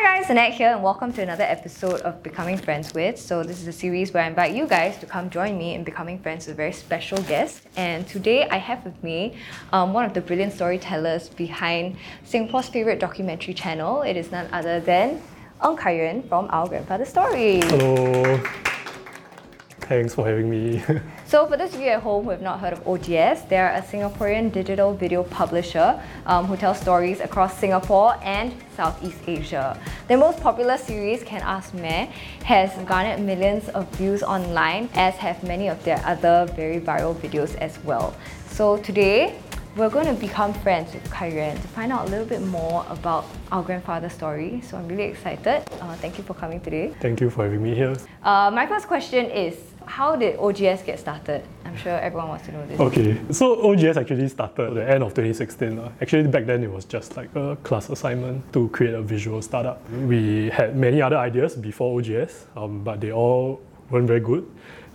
Hi guys, Annette here and welcome to another episode of Becoming Friends With. So this is a series where I invite you guys to come join me in becoming friends with a very special guest. And today I have with me um, one of the brilliant storytellers behind Singapore's favorite documentary channel. It is none other than Ong Kai Yuan from Our Grandfather Story. Hello. Thanks for having me. So for those of you at home who have not heard of OGS, they're a Singaporean digital video publisher um, who tells stories across Singapore and Southeast Asia. Their most popular series, Can Ask Meh, has garnered millions of views online, as have many of their other very viral videos as well. So today, we're going to become friends with Yuan to find out a little bit more about our grandfather story. So I'm really excited. Uh, thank you for coming today. Thank you for having me here. Uh, my first question is how did OGS get started? I'm sure everyone wants to know this. Okay, so OGS actually started at the end of 2016. Uh. Actually, back then it was just like a class assignment to create a visual startup. We had many other ideas before OGS, um, but they all weren't very good.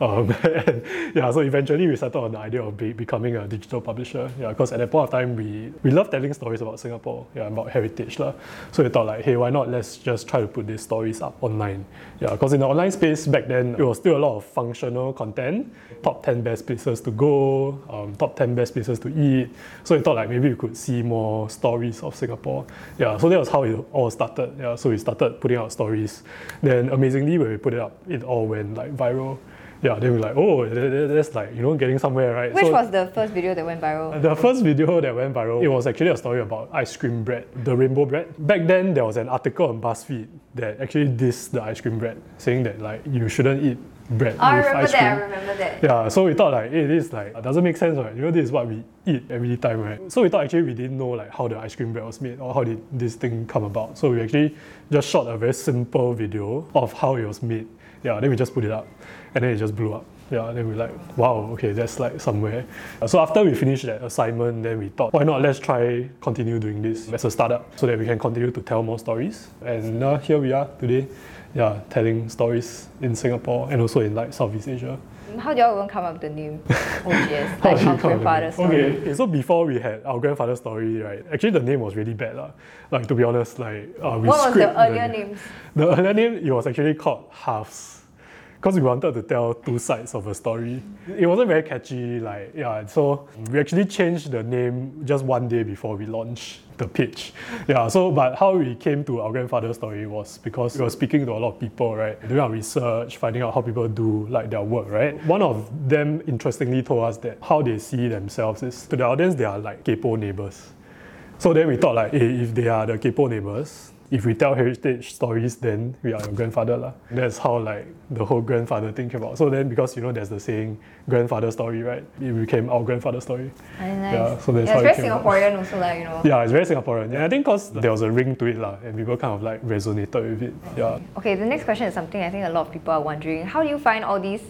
Um, yeah, so eventually we settled on the idea of be, becoming a digital publisher. Yeah, because at that point of time we we love telling stories about Singapore, yeah, about heritage lah. So we thought like, hey, why not? Let's just try to put these stories up online. Yeah, because in the online space back then it was still a lot of functional content, top ten best places to go, um, top ten best places to eat. So we thought like maybe we could see more stories of Singapore. Yeah, so that was how it all started. Yeah, so we started putting out stories. Then amazingly when we put it up, it all went like viral yeah, they were like, oh, that's like, you know, getting somewhere, right? Which so, was the first video that went viral? The first video that went viral, it was actually a story about ice cream bread, the rainbow bread. Back then, there was an article on BuzzFeed that actually dissed the ice cream bread, saying that like you shouldn't eat bread oh, with ice cream. I remember that. Yeah, so we thought like, hey, this like doesn't make sense, right? You know, this is what we eat every time, right? So we thought actually we didn't know like how the ice cream bread was made or how did this thing come about. So we actually just shot a very simple video of how it was made. Yeah, then we just put it up, and then it just blew up yeah, then we like, wow, okay, that's like somewhere. So after we finished that assignment, then we thought, why not let's try continue doing this as a startup so that we can continue to tell more stories. And uh, here we are today, yeah, telling stories in Singapore and also in like Southeast Asia. How do y'all even come up with the name OGS, like our grandfather's story? Okay, so before we had our grandfather's story, right, actually the name was really bad. La. Like to be honest, like uh, we What was the earlier the, names? The earlier name, it was actually called Halves because we wanted to tell two sides of a story. It wasn't very catchy, like yeah. So we actually changed the name just one day before we launched the pitch. Yeah. So but how we came to our grandfather's story was because we were speaking to a lot of people, right? Doing our research, finding out how people do like their work, right? One of them interestingly told us that how they see themselves is to the audience they are like kaypoh neighbors. So then we thought like, hey, if they are the kaypoh neighbors, if we tell heritage stories, then we are your grandfather. La. That's how like the whole grandfather thing came about. So then because you know there's the saying grandfather story, right? It became our grandfather story. Nice. Yeah, so that's yeah, how it's very Singaporean also, like, you know. Yeah, it's very Singaporean. And I think because there was a ring to it, la, and people kind of like resonated with it. Yeah. Okay, the next question is something I think a lot of people are wondering. How do you find all these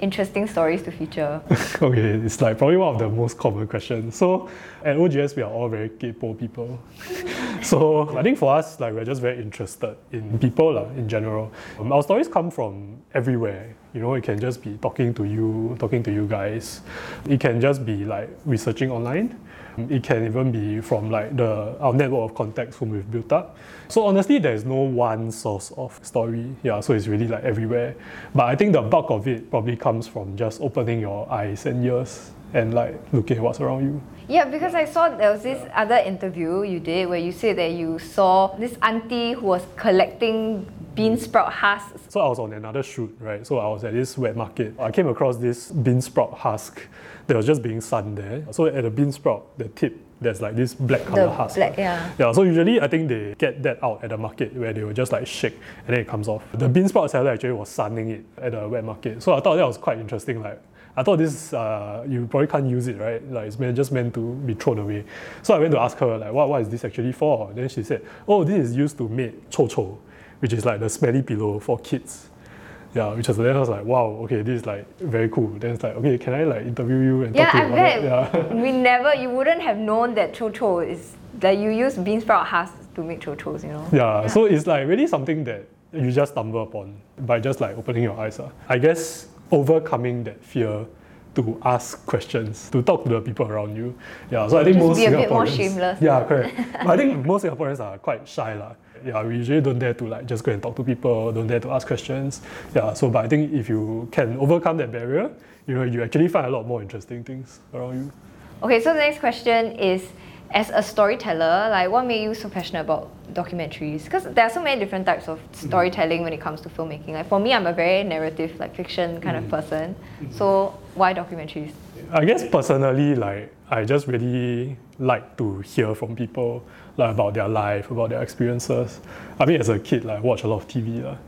interesting stories to feature? okay, it's like probably one of the most common questions. So at OGS, we are all very kaypoh people. so I think for us, like we're just very interested in people la, in general. Um, our stories come from everywhere. You know, it can just be talking to you, talking to you guys. It can just be like researching online. It can even be from like the our network of contacts whom we've built up. So honestly, there's no one source of story. Yeah, so it's really like everywhere. But I think the bulk of it probably comes from just opening your eyes and ears and like looking at what's around you. Yeah, because I saw there was this other interview you did where you said that you saw this auntie who was collecting bean sprout husks. So I was on another shoot, right? So I was at this wet market. I came across this bean sprout husk that was just being sunned there. So at the bean sprout, the tip there's like this black color the husk. Black, yeah. Yeah, so usually I think they get that out at the market where they will just like shake and then it comes off. The bean sprout seller actually was sunning it at the wet market. So I thought that was quite interesting. Like I thought this uh, you probably can't use it, right? Like it's meant, just meant to be thrown away. So I went to ask her like, what, what is this actually for? Then she said, oh, this is used to make cho cho, which is like the smelly pillow for kids. Yeah, which was then I was like, wow, okay, this is like very cool. Then it's like, okay, can I like interview you and yeah, talk to you I bet Yeah, we never, you wouldn't have known that cho cho is that you use bean sprout husks to make cho chos, you know. Yeah, yeah, so it's like really something that you just stumble upon by just like opening your eyes. Uh. I guess overcoming that fear to ask questions, to talk to the people around you. Yeah, so I think Just most be a Singaporeans. Bit more shameless. Yeah, correct. I think most Singaporeans are quite shy. La. Yeah, we usually don't dare to like just go and talk to people, don't dare to ask questions. Yeah, so but I think if you can overcome that barrier, you know, you actually find a lot more interesting things around you. Okay, so the next question is as a storyteller, like what made you so passionate about documentaries? Because there are so many different types of mm-hmm. storytelling when it comes to filmmaking. Like for me, I'm a very narrative, like fiction kind of mm-hmm. person. Mm-hmm. So why documentaries? I guess personally, like I just really like to hear from people like about their life, about their experiences. I mean, as a kid, like, I watch a lot of TV. Uh. Oh.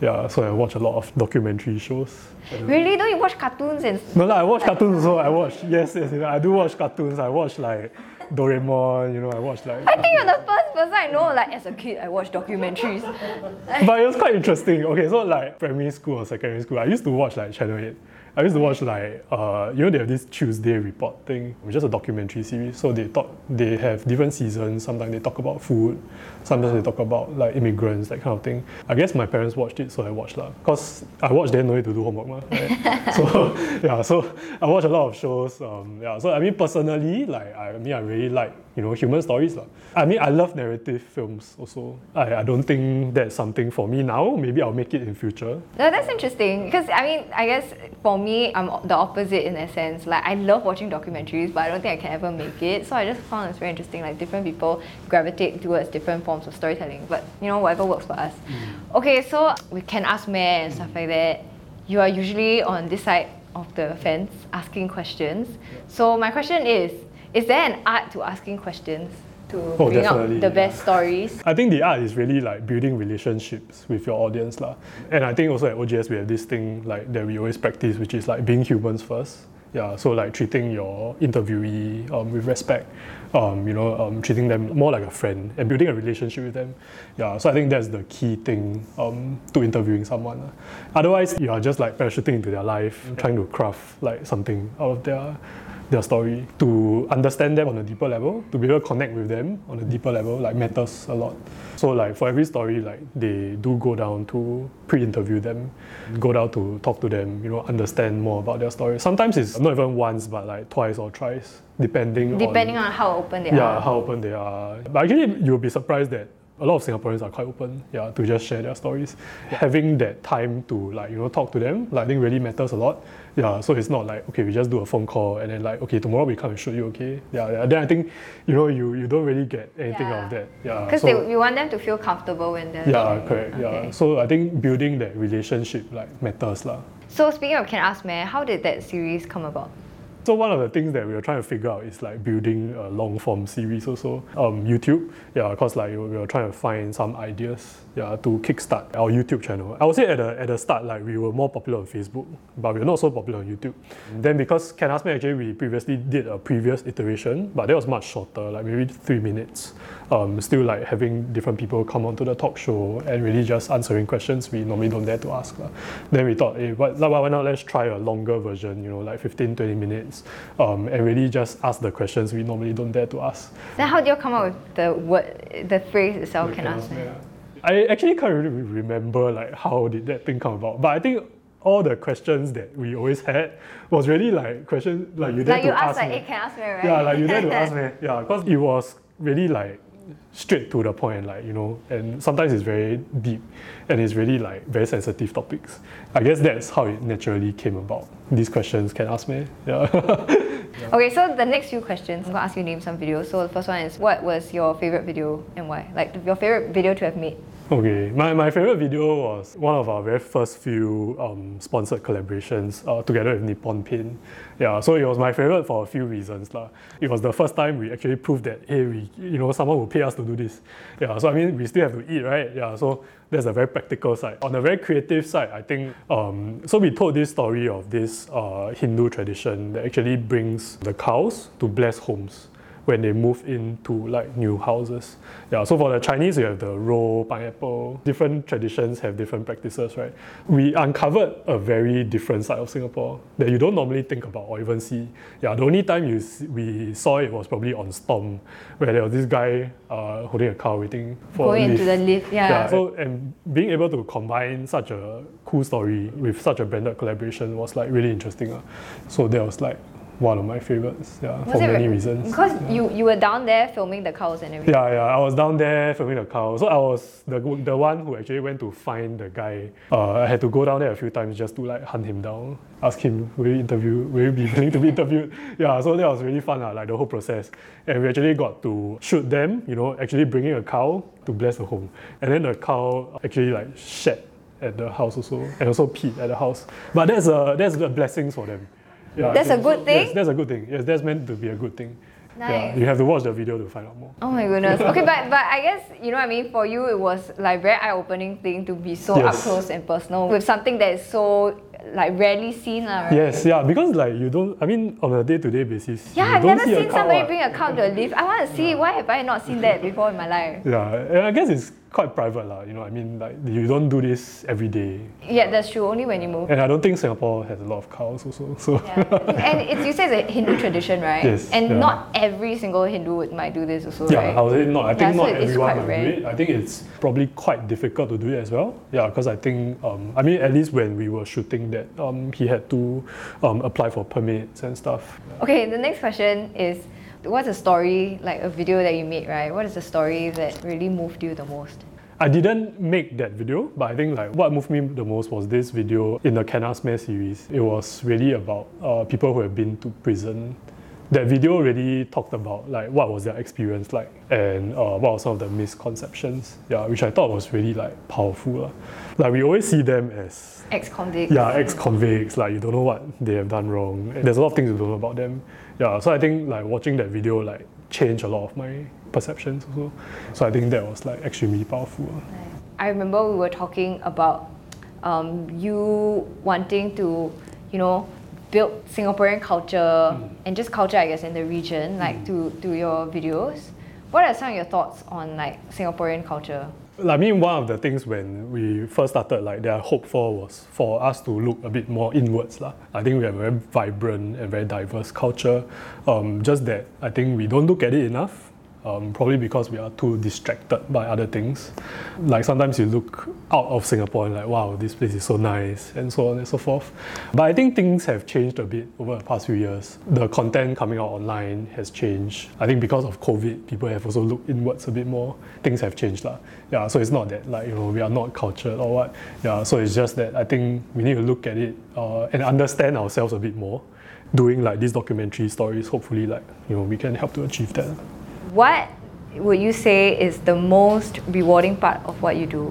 Yeah, so I watch a lot of documentary shows. Really? Don't you watch cartoons and No, like, I watch cartoons also. I watch, yes, yes, yes, I do watch cartoons. I watch like Doraemon, you know, I watched like. I think you're the first person I know, like, as a kid, I watched documentaries. but it was quite interesting. Okay, so like primary school or secondary school, I used to watch like Channel 8. I used to watch like uh, you know they have this Tuesday report thing, which is a documentary series. So they talk, they have different seasons. Sometimes they talk about food, sometimes they talk about like immigrants, that kind of thing. I guess my parents watched it, so I watched lah. Cause I watched then no need to do homework, ma, right? so yeah, so I watch a lot of shows. Um, yeah, so I mean personally, like I mean I really like you know human stories lah. I mean I love narrative films also. I, I don't think that's something for me now. Maybe I'll make it in future. No, that's interesting because I mean, I guess for me, I'm the opposite in a sense. Like I love watching documentaries, but I don't think I can ever make it. So I just found it's very interesting. Like different people gravitate towards different forms of storytelling, but you know whatever works for us. Mm. Okay, so we Can Ask Meh and stuff like that. You are usually on this side of the fence asking questions. So my question is: Is there an art to asking questions? To Oh, bring out the best stories. I think the art is really like building relationships with your audience lah. And I think also at OGS we have this thing like that we always practice, which is like being humans first. Yeah, so like treating your interviewee um, with respect, um, you know, um, treating them more like a friend and building a relationship with them. Yeah, so I think that's the key thing um, to interviewing someone. Otherwise, you are just like parachuting into their life, trying to craft like something out of their their story to understand them on a deeper level to be able to connect with them on a deeper level like matters a lot. So like for every story like they do go down to pre-interview them go down to talk to them you know understand more about their story. Sometimes it's not even once but like twice or thrice depending Depending on on how open they yeah are. how open they are. But actually you'll be surprised that a lot of Singaporeans are quite open, yeah, to just share their stories. Having that time to like you know talk to them, like, I think really matters a lot. Yeah, so it's not like okay, we just do a phone call and then like okay, tomorrow we come and shoot you, okay? Yeah, yeah. Then I think you know you you don't really get anything out of Yeah. that. Yeah, Because so, we want them to feel comfortable when they're yeah, there. correct. Yeah, so I think building that relationship like matters lah. So speaking of Can Ask Meh, how did that series come about? So one of the things that we were trying to figure out is like building a long form series also. Um, YouTube, yeah, because like we were trying to find some ideas, yeah, to kickstart our YouTube channel. I would say at the at the start, like we were more popular on Facebook, but we were not so popular on YouTube. Then because Can Ask Meh actually we previously did a previous iteration, but that was much shorter, like maybe three minutes. Um, still like having different people come onto the talk show and really just answering questions we normally don't dare to ask. lah. Then we thought, hey, why, why not let's try a longer version, you know, like 15, 20 minutes, um, and really just ask the questions we normally don't dare to ask. Then how did you come up with the word, the phrase itself, Can Ask Meh? I actually can't really remember like how did that thing come about, but I think all the questions that we always had was really like questions like you dare Like you ask ask like, me. hey, Can Ask Meh, right? Yeah, like you dare to ask me. Yeah, because it was really like straight to the point, like you know, and sometimes it's very deep, and it's really like very sensitive topics. I guess that's how it naturally came about. These questions can ask me. Yeah. Okay, so the next few questions, I'm gonna ask you name some videos. So the first one is, what was your favorite video and why? Like your favorite video to have made. Okay, my, my favorite video was one of our very first few um, sponsored collaborations uh, together with Nippon Paint. Yeah, so it was my favorite for a few reasons. lah. It was the first time we actually proved that, hey, we, you know, someone will pay us to do this. Yeah, so I mean, we still have to eat, right? Yeah, so that's a very practical side. On the very creative side, I think, um, so we told this story of this uh, Hindu tradition that actually brings the cows to bless homes when they move into like new houses. Yeah, so for the Chinese, you have the roll, pineapple. Different traditions have different practices, right? We uncovered a very different side of Singapore that you don't normally think about or even see. Yeah, the only time you s we saw it was probably on Stomp, where there was this guy uh, holding a car waiting for Going into the lift, yeah. Yeah, so and being able to combine such a cool story with such a branded collaboration was like really interesting. ah. So that was like one of my favorites. Yeah, Was for many re- reasons. Because yeah. you, you were down there filming the cows and everything. Yeah, yeah. I was down there filming the cows. So I was the the one who actually went to find the guy. Uh, I had to go down there a few times just to like hunt him down, ask him, will you interview, will you be willing to be interviewed? Yeah, so that was really fun, uh, like the whole process. And we actually got to shoot them, you know, actually bringing a cow to bless the home. And then the cow actually like shed at the house also, and also peed at the house. But that's a that's the blessings for them. Yeah, That's a good thing? Yes, that's a good thing. Yes, that's meant to be a good thing. Yeah, Nice. you have to watch the video to find out more. Oh my goodness. Okay, but but I guess you know what I mean. For you, it was like very eye opening thing to be so up close and personal with something that is so like rarely seen, lah. Right? Yes, yeah, because like you don't, I mean, on a day-to-day basis, Yeah, I've never see seen somebody bring a cow to a lift. I want to see why have I not seen that before in my life. Yeah, and I guess it's quite private, lah. You know, I mean, like you don't do this every day, Yeah, that's true. Only when you move. and I don't think Singapore has a lot of cows also. So Yeah. and it's you say it's a Hindu tradition, right? Yes, And yeah. not every single Hindu would, might do this also, yeah, right? I would say not. I think Yeah, not is everyone will rare. do it. I think it's probably quite difficult to do it as well. Yeah, because I think, um, I mean, at least when we were shooting that, um, he had to um, apply for permits and stuff. Okay, the next question is what's a story, like a video that you made, right? What is the story that really moved you the most? I didn't make that video, but I think like what moved me the most was this video in the Can Ask Meh series. It was really about uh, people who have been to prison. That video really talked about like what was their experience like and uh, what were some of the misconceptions. Yeah, which I thought was really like powerful. lah. Like we always see them as ex-convicts. yeah ex-convicts. Like you don't know what they have done wrong. And there's a lot of things you don't know about them. Yeah, so I think like watching that video like changed a lot of my perceptions also. So I think that was like extremely powerful. I remember we were talking about um, you wanting to, you know, build Singaporean culture and just culture, I guess, in the region, like to, to your videos. What are some of your thoughts on like Singaporean culture? I mean, one of the things when we first started, like that I hoped for was for us to look a bit more inwards. lah. I think we have a very vibrant and very diverse culture. Um, just that I think we don't look at it enough. Um, probably because we are too distracted by other things. Like sometimes you look out of Singapore and like, wow, this place is so nice, and so on and so forth. But I think things have changed a bit over the past few years. The content coming out online has changed. I think because of COVID, people have also looked inwards a bit more. Things have changed, lah. Yeah, so it's not that like you know we are not cultured or what. Yeah, so it's just that I think we need to look at it uh, and understand ourselves a bit more. Doing like these documentary stories, hopefully, like you know, we can help to achieve that. What would you say is the most rewarding part of what you do?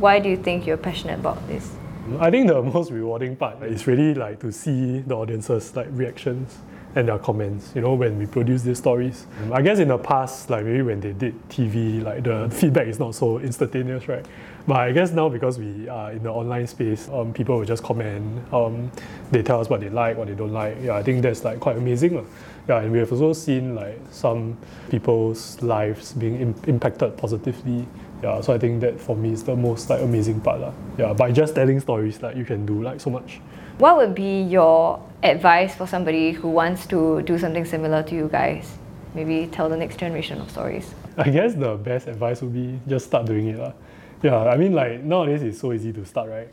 Why do you think you're passionate about this? I think the most rewarding part is really like to see the audience's like reactions and their comments. You know, when we produce these stories. I guess in the past, like maybe when they did TV, like the feedback is not so instantaneous, right? But I guess now because we are in the online space, um, people will just comment. Um, they tell us what they like, what they don't like. Yeah, I think that's like quite amazing. lah. Yeah, and we have also seen like some people's lives being im- impacted positively. Yeah, so I think that for me is the most like amazing part. lah. Yeah, by just telling stories, like you can do like so much. What would be your advice for somebody who wants to do something similar to you guys? Maybe tell the next generation of stories. I guess the best advice would be just start doing it. lah. Yeah, I mean like nowadays it's so easy to start, right?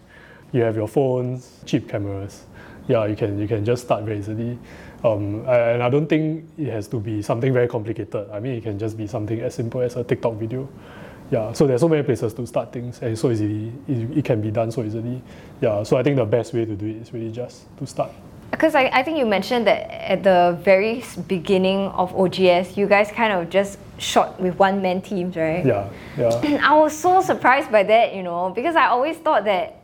You have your phones, cheap cameras. Yeah, you can you can just start very easily. Um, and I don't think it has to be something very complicated. I mean, it can just be something as simple as a TikTok video. Yeah, so there's so many places to start things, and so easily it, it can be done so easily. Yeah, so I think the best way to do it is really just to start. Because I, I think you mentioned that at the very beginning of OGS, you guys kind of just shot with one man teams, right? Yeah, yeah. And I was so surprised by that, you know, because I always thought that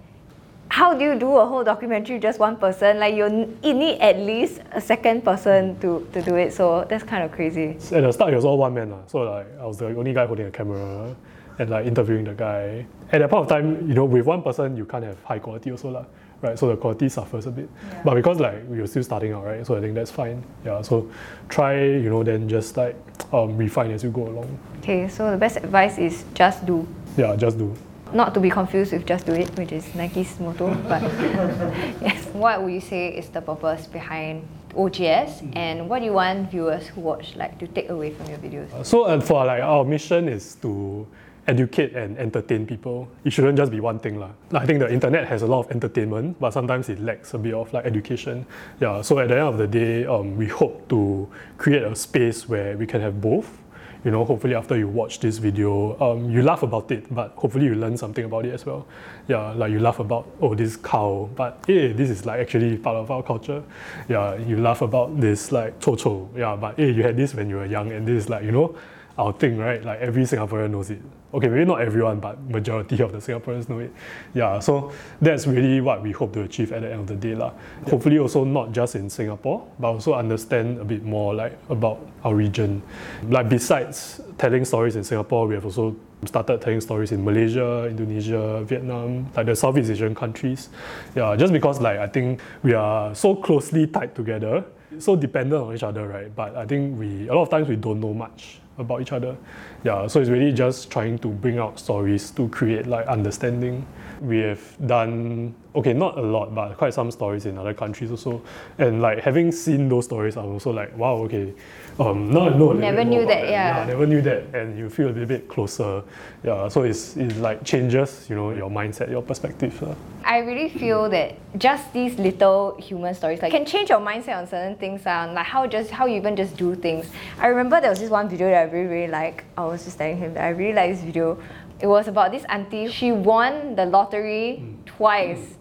how do you do a whole documentary just one person? Like you need at least a second person to, to do it. So that's kind of crazy. At the start, it was all one man. So like I was the only guy holding a camera and like interviewing the guy. At that point of time, you know, with one person, you can't have high quality also lah, right? So the quality suffers a bit. But because like we were still starting out, right? So I think that's fine. Yeah. So try, you know, then just like um, refine as you go along. Okay, so the best advice is just do. Yeah, just do. Not to be confused with just do it, which is Nike's motto. But yes, what would you say is the purpose behind OGS, and what do you want viewers who watch like to take away from your videos? So uh, for like our mission is to educate and entertain people. It shouldn't just be one thing. lah. I think the internet has a lot of entertainment, but sometimes it lacks a bit of like education. Yeah, so at the end of the day, um, we hope to create a space where we can have both. You know, hopefully after you watch this video, um, you laugh about it, but hopefully you learn something about it as well. Yeah, like you laugh about, oh, this cow, but hey, this is like actually part of our culture. Yeah, you laugh about this like cho, yeah, but hey, you had this when you were young, and this is like, you know, our thing, right? Like every Singaporean knows it. Okay, maybe not everyone, but majority of the Singaporeans know it. Yeah, so that's really what we hope to achieve at the end of the day. lah. Hopefully also not just in Singapore, but also understand a bit more like about our region. Like besides telling stories in Singapore, we have also started telling stories in Malaysia, Indonesia, Vietnam, like the Southeast Asian countries. Yeah, just because like I think we are so closely tied together, so dependent on each other, right? But I think we a lot of times we don't know much about each other. Yeah, so it's really just trying to bring out stories to create like understanding. We have done okay, not a lot, but quite some stories in other countries also. And like having seen those stories, I'm also like, wow, okay. Um, now I know Never knew about that, yeah. never knew that, and you feel a little bit closer. Yeah, so it's, it like changes, you know, your mindset, your perspective. lah. I really feel that just these little human stories like can change your mindset on certain things um, like how just how you even just do things. I remember there was this one video that I really really like. I was just telling him that I really like this video. It was about this auntie. She won the lottery twice.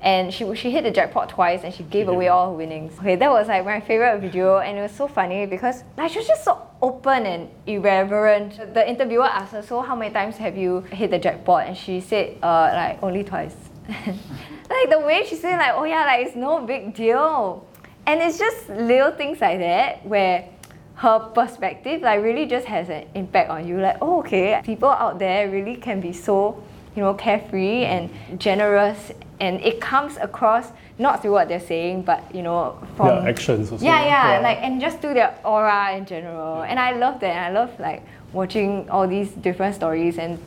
And she, she hit the jackpot twice and she gave away all her winnings. Okay, that was like my favorite video and it was so funny because like she was just so open and irreverent. The interviewer asked her, so how many times have you hit the jackpot? And she said, uh, like only twice. like the way she said like, oh yeah, like it's no big deal. And it's just little things like that where her perspective like really just has an impact on you. Like, oh okay, people out there really can be so, you know, carefree and generous and it comes across not through what they're saying, but you know, from yeah, actions also. yeah, yeah, like and just through their aura in general. And I love that. I love like watching all these different stories and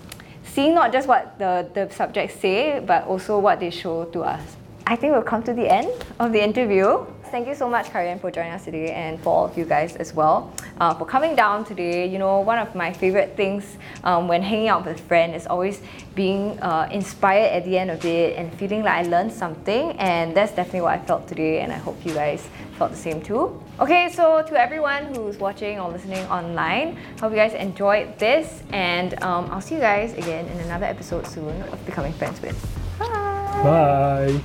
seeing not just what the, the subjects say, but also what they show to us. I think we've come to the end of the interview. Thank you so much, Kai Yuan, for joining us today and for all of you guys as well uh, for coming down today. You know, one of my favorite things um, when hanging out with a friend is always being uh, inspired at the end of it and feeling like I learned something. And that's definitely what I felt today, and I hope you guys felt the same too. Okay, so to everyone who's watching or listening online, hope you guys enjoyed this, and um, I'll see you guys again in another episode soon of Becoming Friends with. Bye. Bye.